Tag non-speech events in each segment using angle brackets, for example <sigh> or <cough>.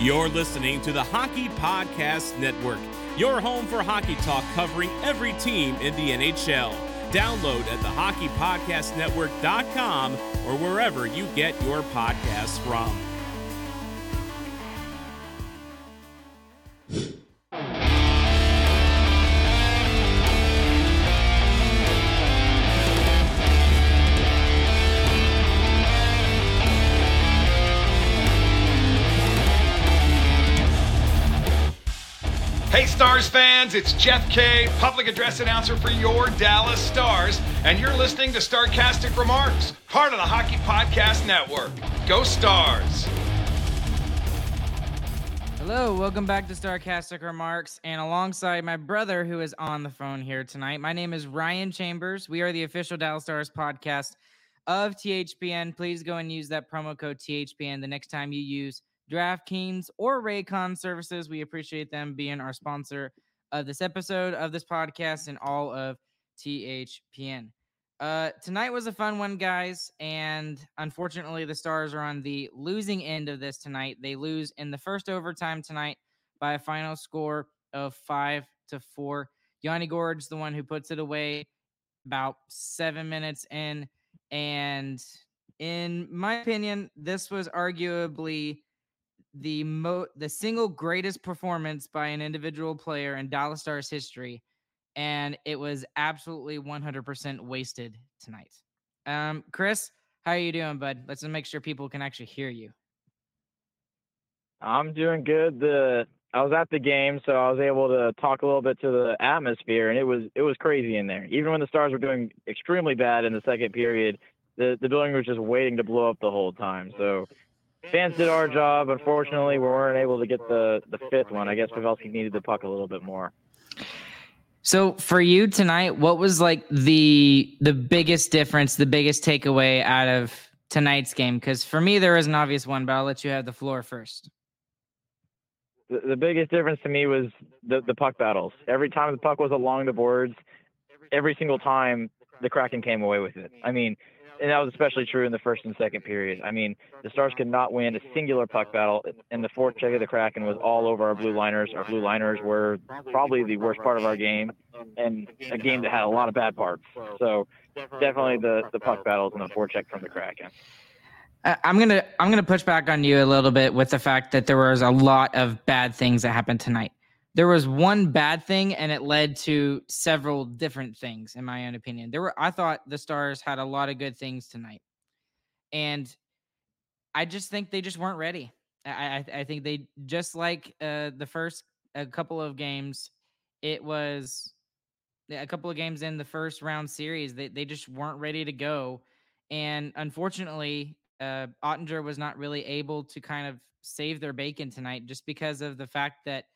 You're listening to the Hockey Podcast Network, your home for hockey talk covering every team in the NHL. Download at the thehockeypodcastnetwork.com or wherever you get your podcasts from. Stars fans, it's Jeff K, public address announcer for your Dallas Stars, and you're listening to Starcastic Remarks, part of the Hockey Podcast Network. Go Stars! Hello, welcome back to Starcastic Remarks, and alongside my brother who is on the phone here tonight, my name is Ryan Chambers. We are the official Dallas Stars podcast of THPN. Please go and use that promo code THPN the next time you use DraftKings, or Raycon services. We appreciate them being our sponsor of this episode of this podcast and all of THPN. Uh, tonight was a fun one, guys, and unfortunately, the Stars are on the losing end of this tonight. They lose in the first overtime tonight by a final score of five to four. Yanni Gourde, the one who puts it away about seven minutes in, and in my opinion, this was arguably the mo the single greatest performance by an individual player in Dallas Stars history, and it was absolutely 100% wasted tonight. Um, Chris, how are you doing, bud? Let's make sure people can actually hear you. I'm doing good. The I was at the game, so I was able to talk a little bit to the atmosphere, and it was it was crazy in there. Even when the Stars were doing extremely bad in the second period, the the building was just waiting to blow up the whole time. So fans did our job. Unfortunately, we weren't able to get the the fifth one. I guess Pavelski needed the puck a little bit more. So for you tonight, what was like the the biggest difference, the biggest takeaway out of tonight's game? Because for me, there is an obvious one, but I'll let you have the floor first. The, the biggest difference to me was the the puck battles. Every time the puck was along the boards, every single time the Kraken came away with it. I mean, and that was especially true in the first and second period. I mean, the Stars could not win a singular puck battle, and the forecheck of the Kraken was all over our blue liners. Our blue liners were probably the worst part of our game, and a game that had a lot of bad parts. So definitely the the puck battles and the forecheck from the Kraken. Uh, I'm gonna I'm gonna push back on you a little bit with the fact that there was a lot of bad things that happened tonight there was one bad thing and it led to several different things in my own opinion. There were i thought the stars had a lot of good things tonight and i just think they just weren't ready. I i, I think they just like uh, the first a couple of games it was a couple of games in the first round series they, they just weren't ready to go and unfortunately uh Oettinger was not really able to kind of save their bacon tonight just because of the fact that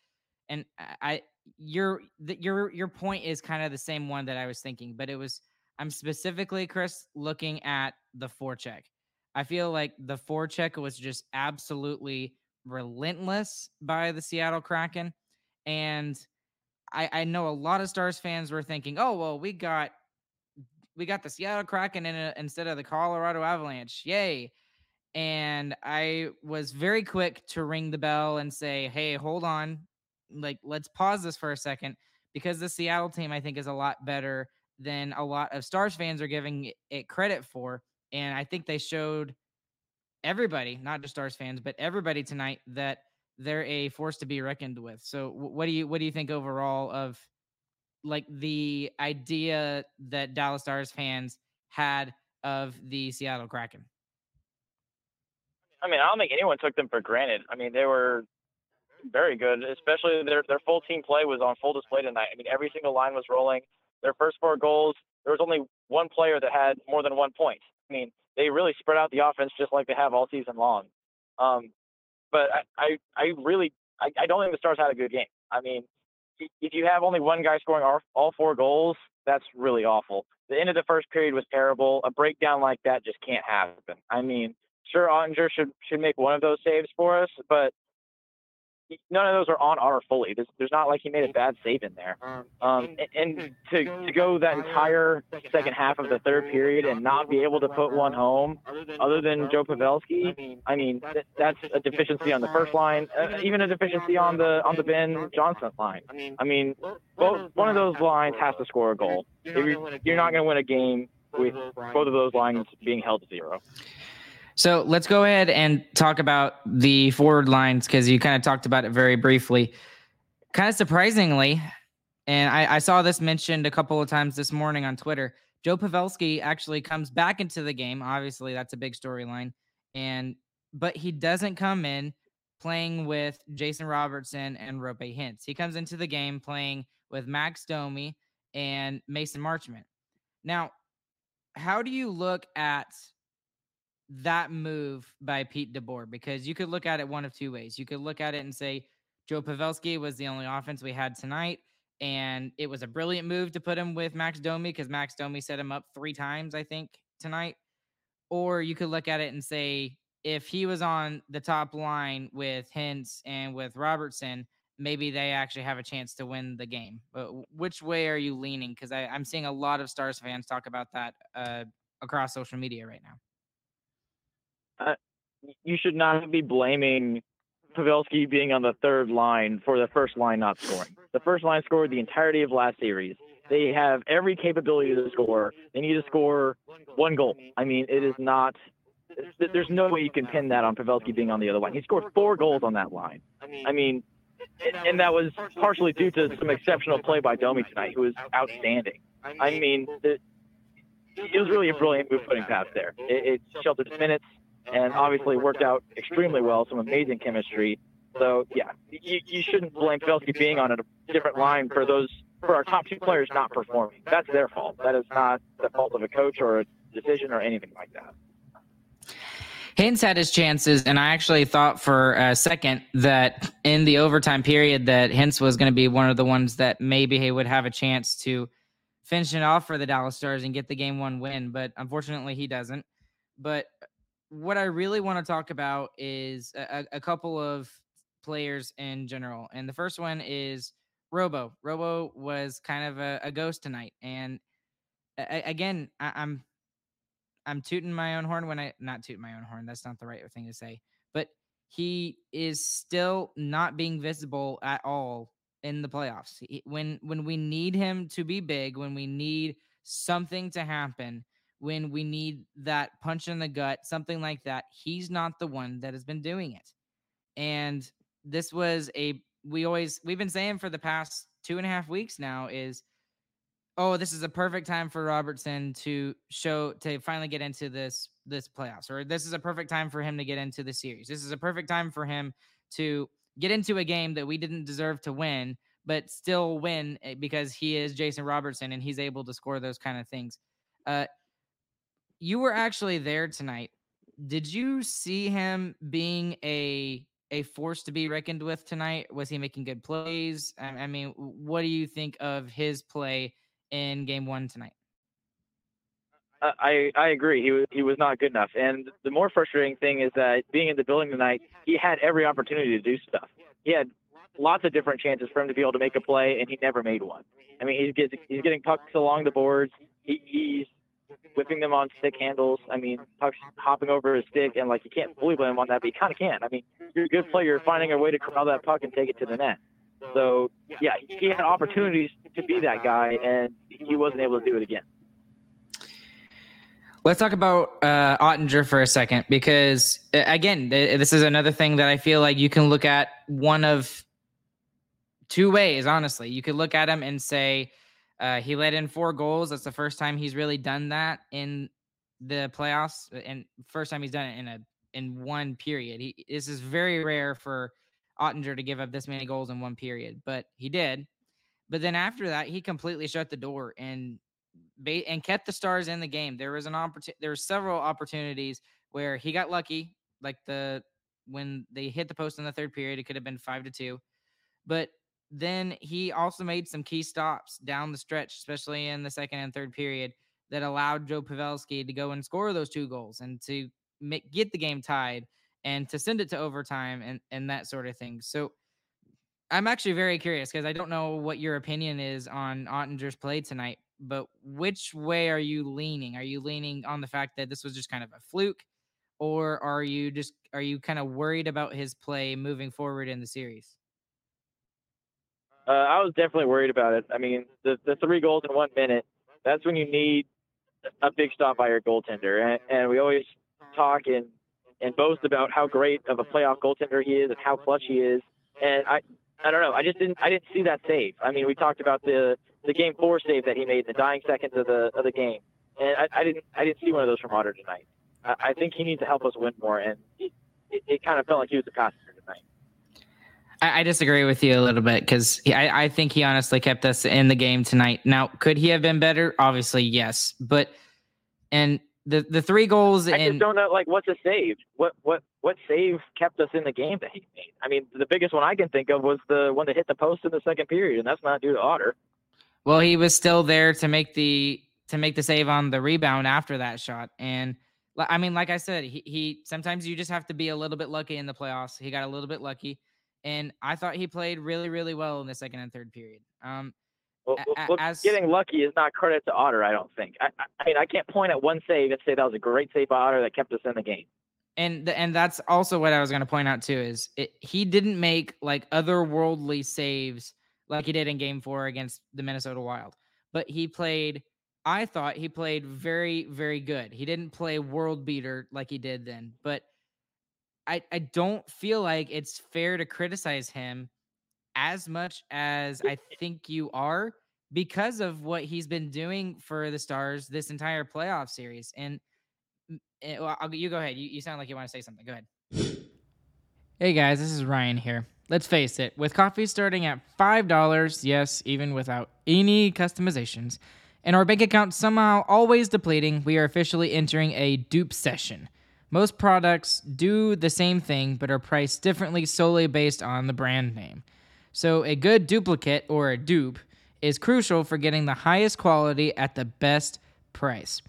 and I your your your point is kind of the same one that I was thinking, but it was I'm specifically Chris looking at the forecheck. I feel like the forecheck was just absolutely relentless by the Seattle Kraken, and I, I know a lot of Stars fans were thinking, oh well, we got we got the Seattle Kraken in a, instead of the Colorado Avalanche, yay! And I was very quick to ring the bell and say, hey, hold on, like let's pause this for a second because the Seattle team I think is a lot better than a lot of Stars fans are giving it credit for, and I think they showed everybody, not just Stars fans, but everybody tonight that they're a force to be reckoned with. So what do you what do you think overall of like the idea that Dallas Stars fans had of the Seattle Kraken? I mean, I don't think anyone took them for granted. I mean, they were very good, especially their their full team play was on full display tonight. I mean, every single line was rolling. Their first four goals, there was only one player that had more than one point. I mean, they really spread out the offense just like they have all season long. Um, but I, I, I really, I, I don't think the Stars had a good game. I mean, if you have only one guy scoring all, all four goals, that's really awful. The end of the first period was terrible. A breakdown like that just can't happen. I mean, sure, Oettinger should should make one of those saves for us, but none of those are on our fully. There's, there's not like he made a bad save in there. Um, and, and to, to go that entire second half of the third period and not be able to put one home, other than Joe Pavelski, I mean, th- that's a deficiency on the first line, uh, even a deficiency on the on the Benn Johnston line. I mean, both one of those lines has to score a goal. You're, you're not going to win a game with both of those lines being held to zero. So let's go ahead and talk about the forward lines because you kind of talked about it very briefly. Kind of surprisingly, and I, I, saw this mentioned a couple of times this morning on Twitter. Joe Pavelski actually comes back into the game. Obviously, that's a big storyline, and but he doesn't come in playing with Jason Robertson and Roope Hintz. He comes into the game playing with Max Domi and Mason Marchment. Now, how do you look at that move by Pete DeBoer because you could look at it one of two ways. You could look at it and say Joe Pavelski was the only offense we had tonight, and it was a brilliant move to put him with Max Domi because Max Domi set him up three times, I think, tonight. Or you could look at it and say if he was on the top line with Hintz and with Robertson, maybe they actually have a chance to win the game. But which way are you leaning? Because I'm seeing a lot of Stars fans talk about that uh, across social media right now uh, you should not be blaming Pavelski being on the third line for the first line not scoring. The first line scored the entirety of last series. They have every capability to score. They need to score one goal. I mean, it is not. There's no way you can pin that on Pavelski being on the other line. He scored four goals on that line. I mean, and that was partially due to some exceptional play by Domi tonight, who was outstanding. I mean, it, was really a brilliant move putting past there. It, it sheltered minutes and obviously worked out extremely well. Some amazing chemistry. So yeah, you, you shouldn't blame Pavelski being on a different line for those for our top two players not performing. That's their fault. That is not the fault of a coach or a decision or anything like that. Hintz had his chances, and I actually thought for a second that in the overtime period that Hintz was going to be one of the ones that maybe he would have a chance to finish it off for the Dallas Stars and get the game one win, but unfortunately he doesn't. But what I really want to talk about is a, a, couple of players in general. And the first one is Robo. Robo was kind of a, a ghost tonight. And a, again, I, I'm I'm tooting my own horn when I not tooting my own horn. That's not the right thing to say. But he is still not being visible at all in the playoffs. He, when when we need him to be big, when we need something to happen, when we need that punch in the gut, something like that. He's not the one that has been doing it. And this was a we always we've been saying for the past two and a half weeks now is oh this is a perfect time for robertson to show to finally get into this this playoffs or this is a perfect time for him to get into the series this is a perfect time for him to get into a game that we didn't deserve to win but still win eh, because he is jason robertson and he's able to score those kind of things uh you were actually there tonight. Did you see him being a a force to be reckoned with tonight? Was he making good plays? I, I mean, what do you think of his play in Game One tonight? I, I agree. He was he was not good enough. And the more frustrating thing is that being in the building tonight, he had every opportunity to do stuff. He had lots of different chances for him to be able to make a play, and he never made one. I mean, he's getting he's getting pucks along the boards. He, he's whipping them on stick handles. I mean, hopping over his stick, and like you can't fully blame him on that, but you kind of can. I mean, you're a good player, finding a way to corral that puck and take it to the net. So yeah, he had opportunities to be that guy, and he wasn't able to do it again. Let's talk about uh, Oettinger for a second, because again, this is another thing that I feel like you can look at one of two ways. Honestly, you could look at him and say uh, he let in four goals. That's the first time he's really done that in the playoffs, uh, and first time he's done it in a in one period. He this is very rare for Oettinger to give up this many goals in one period, but he did. But then after that, he completely shut the door and and kept the Stars in the game. There was an opportunity. There were several opportunities where he got lucky, like the when they hit the post in the third period, it could have been five to two. But then he also made some key stops down the stretch, especially in the second and third period, that allowed Joe Pavelski to go and score those two goals and to make, get the game tied and to send it to overtime and, and that sort of thing. So I'm actually very curious because I don't know what your opinion is on Oettinger's play tonight, but which way are you leaning? Are you leaning on the fact that this was just kind of a fluke? Or are you just are you kind of worried about his play moving forward in the series? Uh, I was definitely worried about it. I mean, the the three goals in one minute. That's when you need a big stop by your goaltender, and, and we always talk and and boast about how great of a playoff goaltender he is and how clutch he is. And I I don't know. I just didn't I didn't see that save. I mean, we talked about the the game four save that he made in the dying seconds of the of the game, and I, I didn't I didn't see one of those from Otter tonight. I, I think he needs to help us win more, and it, it, kind of felt like he was a passenger. I, I disagree with you a little bit because I, I think he honestly kept us in the game tonight. Now, could he have been better? Obviously, yes. But and the the three goals I and just don't know like what's a save. What what what save kept us in the game that he made? I mean, the biggest one I can think of was the one that hit the post in the second period, and that's not due to Otter. well, he was still there to make the to make the save on the rebound after that shot. And I mean, like I said, he, he sometimes you just have to be a little bit lucky in the playoffs. He got a little bit lucky, and I thought he played really really well in the second and third period. Um, Well, well, as- getting lucky is not credit to Otter. I don't think. I, I, mean, I can't point at one save and say that was a great save by Otter that kept us in the game. and and that's also what I was going to point out too is it, he didn't make like otherworldly saves like he did in Game Four against the Minnesota Wild, but he played. I thought he played very very good. He didn't play world beater like he did then, but I I don't feel like it's fair to criticize him as much as I think you are because of what he's been doing for the Stars this entire playoff series and. Eh, well, I'll, you go ahead. You, you sound like you want to say something. Go ahead. Hey guys, this is Ryan here. Let's face it, with coffee starting at $5, yes, even without any customizations, and our bank account somehow always depleting, we are officially entering a dupe session. Most products do the same thing but are priced differently solely based on the brand name. So, a good duplicate or a dupe is crucial for getting the highest quality at the best price.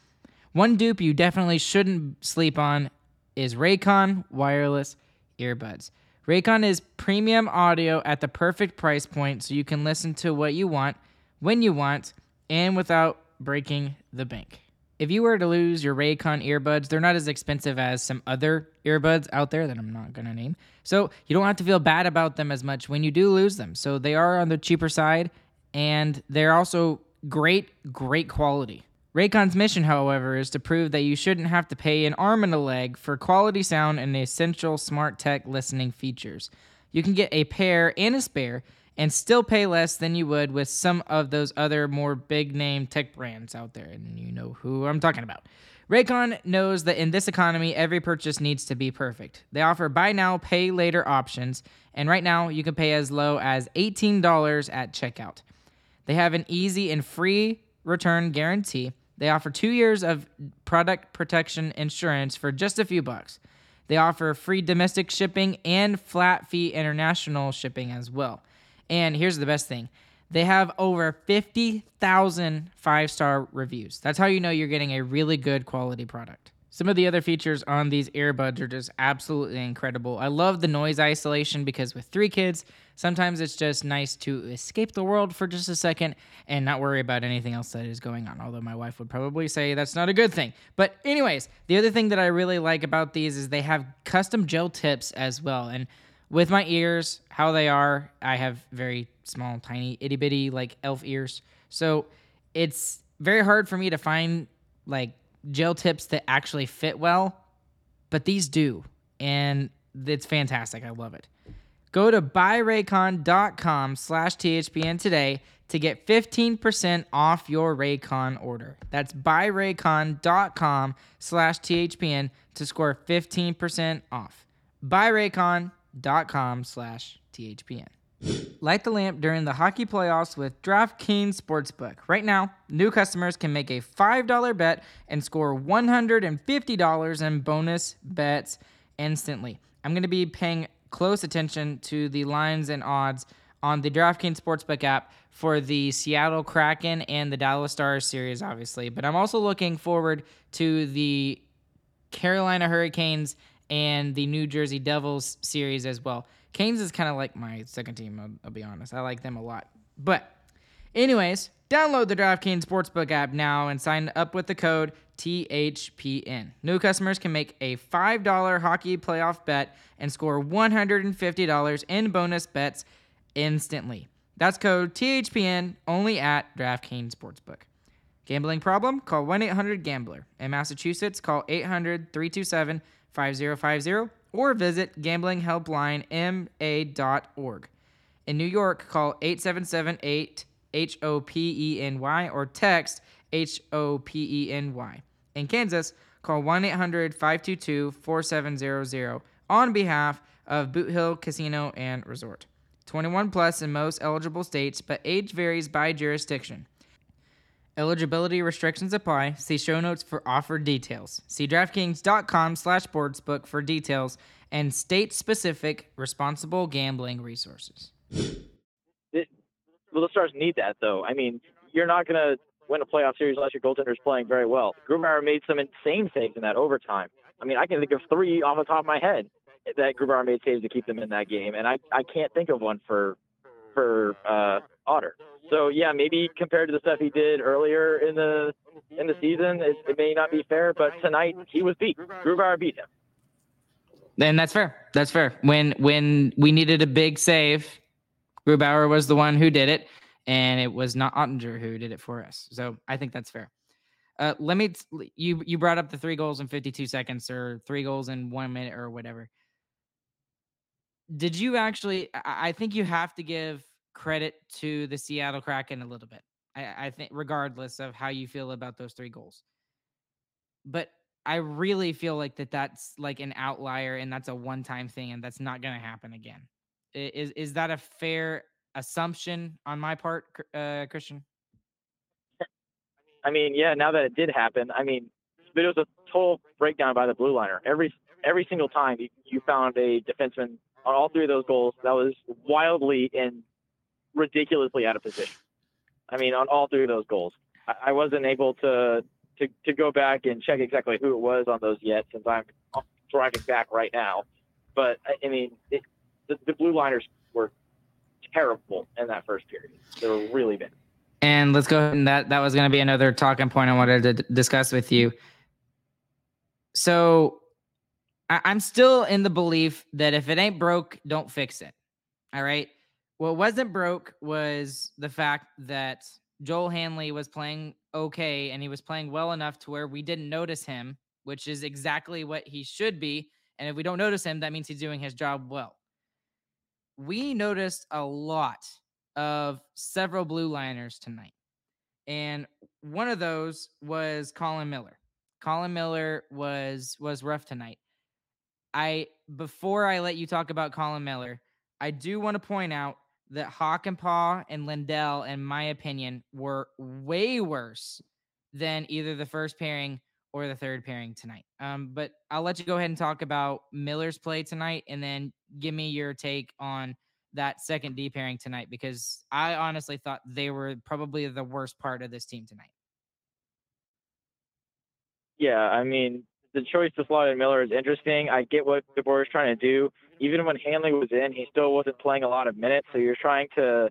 One dupe you definitely shouldn't sleep on is Raycon wireless earbuds. Raycon is premium audio at the perfect price point so you can listen to what you want, when you want, and without breaking the bank. If you were to lose your Raycon earbuds, they're not as expensive as some other earbuds out there that I'm not going to name. So you don't have to feel bad about them as much when you do lose them. So they are on the cheaper side and they're also great, great quality. Raycon's mission, however, is to prove that you shouldn't have to pay an arm and a leg for quality sound and essential smart tech listening features. You can get a pair and a spare and still pay less than you would with some of those other more big name tech brands out there, and you know who I'm talking about. Raycon knows that in this economy, every purchase needs to be perfect. They offer buy now, pay later options, and right now you can pay as low as $18 at checkout. They have an easy and free return guarantee. They offer two years of product protection insurance for just a few bucks. They offer free domestic shipping and flat fee international shipping as well. And here's the best thing they have over 50,000 five star reviews. That's how you know you're getting a really good quality product. Some of the other features on these earbuds are just absolutely incredible. I love the noise isolation because with three kids, sometimes it's just nice to escape the world for just a second and not worry about anything else that is going on. Although my wife would probably say that's not a good thing. But, anyways, the other thing that I really like about these is they have custom gel tips as well. And with my ears, how they are, I have very small, tiny, itty bitty, like elf ears. So it's very hard for me to find like gel tips that actually fit well, but these do. And it's fantastic. I love it. Go to buyraycon.com slash THPN today to get 15% off your Raycon order. That's buyraycon.com slash THPN to score 15% off. Buyraycon.com slash THPN. Light the lamp during the hockey playoffs with DraftKings Sportsbook. Right now, new customers can make a $5 bet and score $150 in bonus bets instantly. I'm going to be paying close attention to the lines and odds on the DraftKings Sportsbook app for the Seattle Kraken and the Dallas Stars series, obviously. But I'm also looking forward to the Carolina Hurricanes and the New Jersey Devils series as well. Canes is kind of like my second team, I'll, I'll, be honest. I like them a lot. But, anyways, download the DraftKings Sportsbook app now and sign up with the code THPN. New customers can make a $5 hockey playoff bet and score $150 in bonus bets instantly. That's code THPN only at DraftKings Sportsbook. Gambling problem? Call 1 800 Gambler. In Massachusetts, call 800 327 5050 or visit gamblinghelplinema.org. In New York, call 877 8 H O P E N Y or text H O P E N Y. In Kansas, call 1 800 522 4700 on behalf of Boot Hill Casino and Resort. 21 plus in most eligible states, but age varies by jurisdiction. Eligibility restrictions apply. See show notes for offer details. See DraftKings.com slash sportsbook for details and state-specific responsible gambling resources. It, well, the Stars need that, though. I mean, you're not going to win a playoff series unless your goaltender is playing very well. Grubauer made some insane saves in that overtime. I mean, I can think of three off the top of my head that Grubauer made saves to keep them in that game, and I, I can't think of one for for uh, Otter. So yeah, maybe compared to the stuff he did earlier in the in the season, it, it may not be fair. But tonight he was beat. Grubauer beat him. And that's fair. That's fair. When when we needed a big save, Grubauer was the one who did it, and it was not Oettinger who did it for us. So I think that's fair. Uh, let me. T- you you brought up the three goals in 52 seconds, or three goals in one minute, or whatever. Did you actually? I think you have to give credit to the Seattle Kraken a little bit. I, I think, regardless of how you feel about those three goals. But I really feel like that that's like an outlier and that's a one-time thing and that's not going to happen again. Is is that a fair assumption on my part, uh, Christian? I mean, yeah. Now that it did happen, I mean, it was a total breakdown by the blue liner. Every every single time you, you found a defenseman on all three of those goals that was wildly and ridiculously out of position. I mean, on all three of those goals, I, I wasn't able to, to to go back and check exactly who it was on those yet, since I'm driving back right now. But I mean, it, the, the blue liners were terrible in that first period. They were really bad. And let's go ahead and that that was going to be another talking point I wanted to d- discuss with you. So I, I'm still in the belief that if it ain't broke, don't fix it. All right. What wasn't broke was the fact that Joel Hanley was playing okay and he was playing well enough to where we didn't notice him, which is exactly what he should be. And if we don't notice him, that means he's doing his job well. We noticed a lot of several blue liners tonight. And one of those was Colin Miller. Colin Miller was was rough tonight. I before I let you talk about Colin Miller, I do want to point out that Hakanpää and Lindell, in my opinion, were way worse than either the first pairing or the third pairing tonight. Um, but I'll let you go ahead and talk about Miller's play tonight, and then give me your take on that second D pairing tonight because I honestly thought they were probably the worst part of this team tonight. Yeah, I mean, the choice to slot in Miller is interesting. I get what DeBoer is trying to do. Even when Hanley was in, he still wasn't playing a lot of minutes. So you're trying to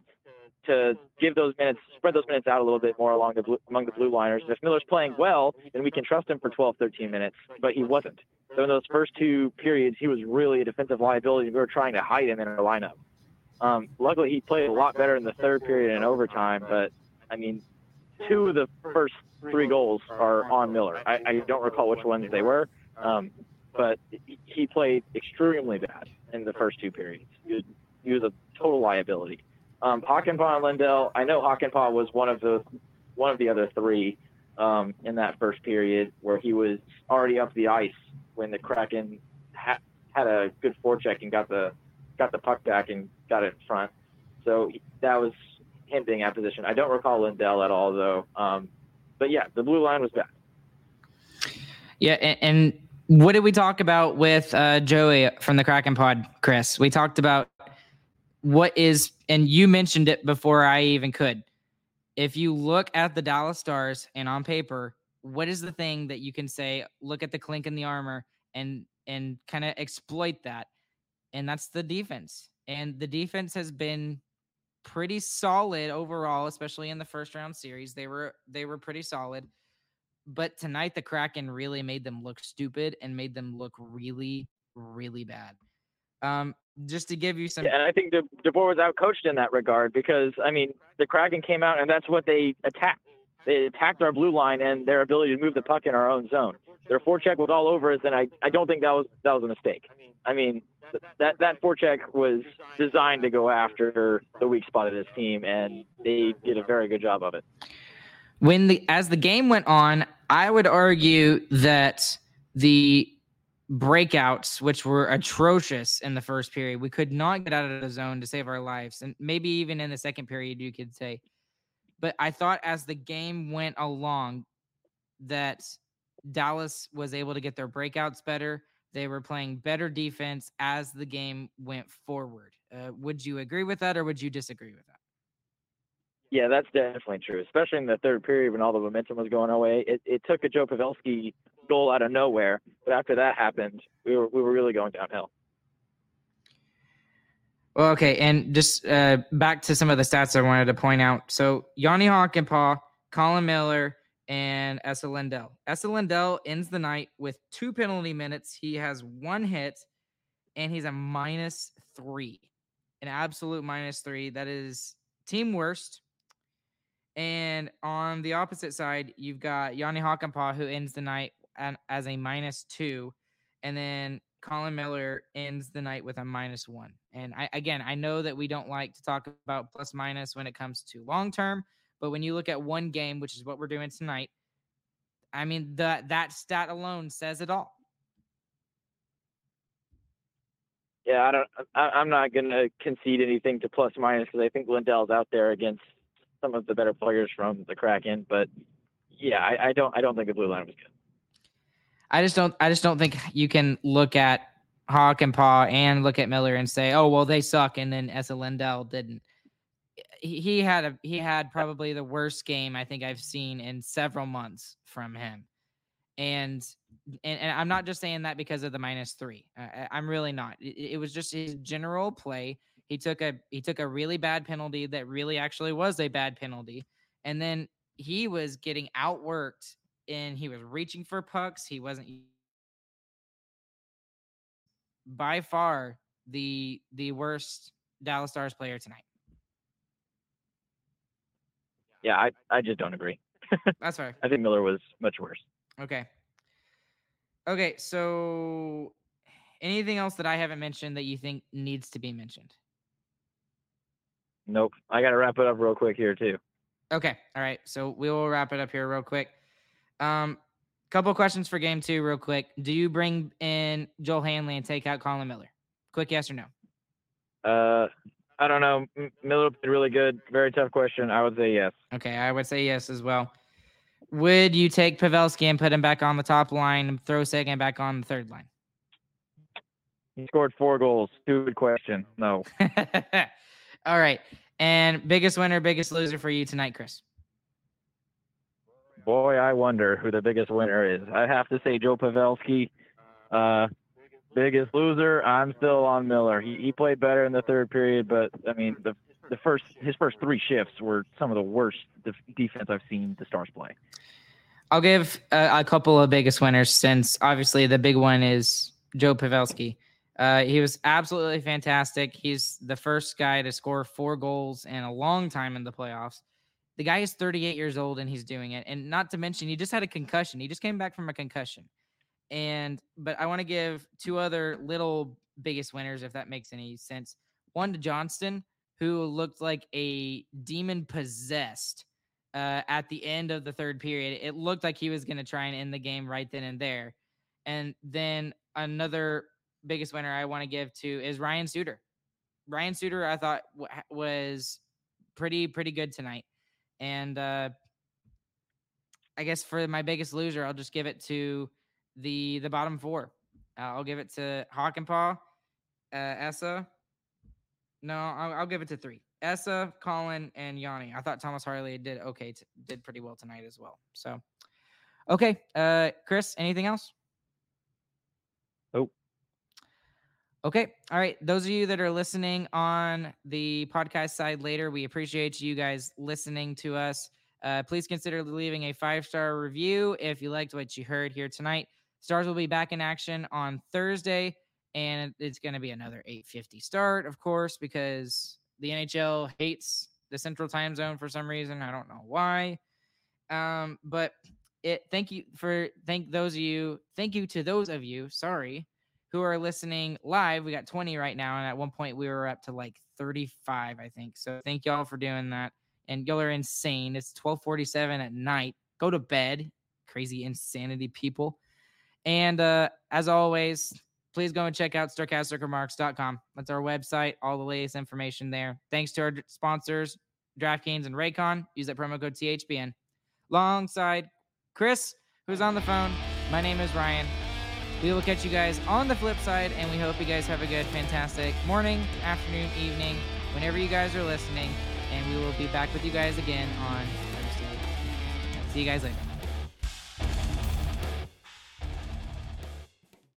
to give those minutes, spread those minutes out a little bit more along the blue, among the blue liners. If Miller's playing well, then we can trust him for 12, 13 minutes. But he wasn't. So in those first two periods, he was really a defensive liability. We were trying to hide him in our lineup. Um, luckily, he played a lot better in the third period and overtime. But I mean, two of the first three goals are on Miller. I, I don't recall which ones they were, um, but he played extremely bad in the first two periods. He was, a total liability. Um, Hakanpää and Lindell, I know Hakanpää was one of the one of the other three um, in that first period where he was already up the ice when the Kraken ha- had a good forecheck and got the got the puck back and got it in front. So that was him being out position. I don't recall Lindell at all though. Um, but yeah, the blue line was bad. Yeah, and, and What did we talk about with uh, Joey from the Kraken Pod, Chris? We talked about what is, and you mentioned it before I even could. If you look at the Dallas Stars and on paper, what is the thing that you can say? Look at the clink in the armor and and kind of exploit that, and that's the defense. And the defense has been pretty solid overall, especially in the first round series. They were they were pretty solid. But tonight the Kraken really made them look stupid and made them look really, really bad. Um, just to give you some Yeah, and I think De, DeBoer was outcoached in that regard because I mean the Kraken came out and that's what they attacked. They attacked our blue line and their ability to move the puck in our own zone. Their forecheck was all over us, and I, I don't think that was that was a mistake. I mean that that forecheck was designed to go after the weak spot of this team, and they did a very good job of it. when the as the game went on, I would argue that the breakouts, which were atrocious in the first period, we could not get out of the zone to save our lives, and maybe even in the second period, you could say. But I thought as the game went along, that Dallas was able to get their breakouts better. They were playing better defense as the game went forward. Uh, would you agree with that, or would you disagree with that? Yeah, that's definitely true, especially in the third period when all the momentum was going away. It, it took a Joe Pavelski goal out of nowhere, but after that happened, we were we were really going downhill. Well, okay, and just uh, back to some of the stats I wanted to point out. So Jani Hakanpää, Colin Miller, and Esa Lindell. Esa Lindell ends the night with two penalty minutes. He has one hit, and he's a minus three, an absolute minus three. That is team worst. And on the opposite side, you've got Jani Hakanpää, who ends the night as a minus two, and then Colin Miller ends the night with a minus one. And I again, I know that we don't like to talk about plus minus when it comes to long term, but when you look at one game, which is what we're doing tonight, I mean that that stat alone says it all. Yeah, I don't. I, I'm not going to concede anything to plus minus because I think Lindell's out there against some of the better players from the Kraken. But yeah, I, I don't. I don't think the blue line was good. I just don't I just don't think you can look at Hakanpää and look at Miller and say, oh well they suck and then Esa Lindell didn't. He, he had a he had probably the worst game I think I've seen in several months from him. And and, and I'm not just saying that because of the minus three. I, I'm really not. It, it was just his general play. He took a he took a really bad penalty that really actually was a bad penalty, and then he was getting outworked and he was reaching for pucks. He wasn't by far the the worst Dallas Stars player tonight. Yeah, I, I just don't agree. <laughs> That's fair. I think Miller was much worse. Okay. Okay, so anything else that I haven't mentioned that you think needs to be mentioned? Nope. I got to wrap it up real quick here too. Okay. All right. So we will wrap it up here real quick. Um, couple questions for game two, real quick. Do you bring in Joel Hanley and take out Colin Miller? Quick yes or no? Uh, I don't know. Miller played really good. Very tough question. I would say yes. Okay, I would say yes as well. Would you take Pavelski and put him back on the top line and throw Seguin back on the third line? He scored four goals. Stupid question. No. <laughs> All right. And biggest winner, biggest loser for you tonight, Chris? Boy, I wonder who the biggest winner is. I have to say Joe Pavelski. Uh, biggest loser. I'm still on Miller. He he played better in the third period, but I mean the the first his first three shifts were some of the worst def- defense I've seen the Stars play. I'll give a, a couple of biggest winners since obviously the big one is Joe Pavelski. Uh, he was absolutely fantastic. He's the first guy to score four goals in a long time in the playoffs. The guy is 38 years old and he's doing it. And not to mention, he just had a concussion. He just came back from a concussion. And, but I want to give two other little biggest winners, if that makes any sense. One to Johnston, who looked like a demon possessed uh, at the end of the third period. It looked like he was going to try and end the game right then and there. And then another biggest winner I want to give to is Ryan Suter. Ryan Suter, I thought w- was pretty pretty good tonight, and uh, I guess for my biggest loser, I'll just give it to the the bottom four. Uh, I'll give it to Hawk Hakanpää, uh, Esa. No, I'll, I'll, give it to three. Esa, Colin, and Jani. I thought Thomas Harley did okay, t- did pretty well tonight as well. So, okay, uh, Chris, anything else? Nope. Okay. All right. Those of you that are listening on the podcast side later, we appreciate you guys listening to us. Uh, please consider leaving a five star review if you liked what you heard here tonight. Stars will be back in action on Thursday, and it's going to be another 8:50 start, of course, because the NHL hates the Central Time Zone for some reason. I don't know why. Um, but it. Thank you for thank those of you. Thank you to those of you. Sorry, who are listening live. We got 20 right now, and at one point we were up to like 35, I think. So thank y'all for doing that and y'all are insane. It's 1247 at night. Go to bed. Crazy insanity people. And uh, as always, please go and check out starcasticremarks.com. That's our website, all the latest information there. Thanks to our sponsors, DraftKings and Raycon. Use that promo code THPN. Alongside Chris, who's on the phone, my name is Ryan. We will catch you guys on the flip side, and we hope you guys have a good, fantastic morning, afternoon, evening, whenever you guys are listening and we will be back with you guys again on Thursday. See you guys later.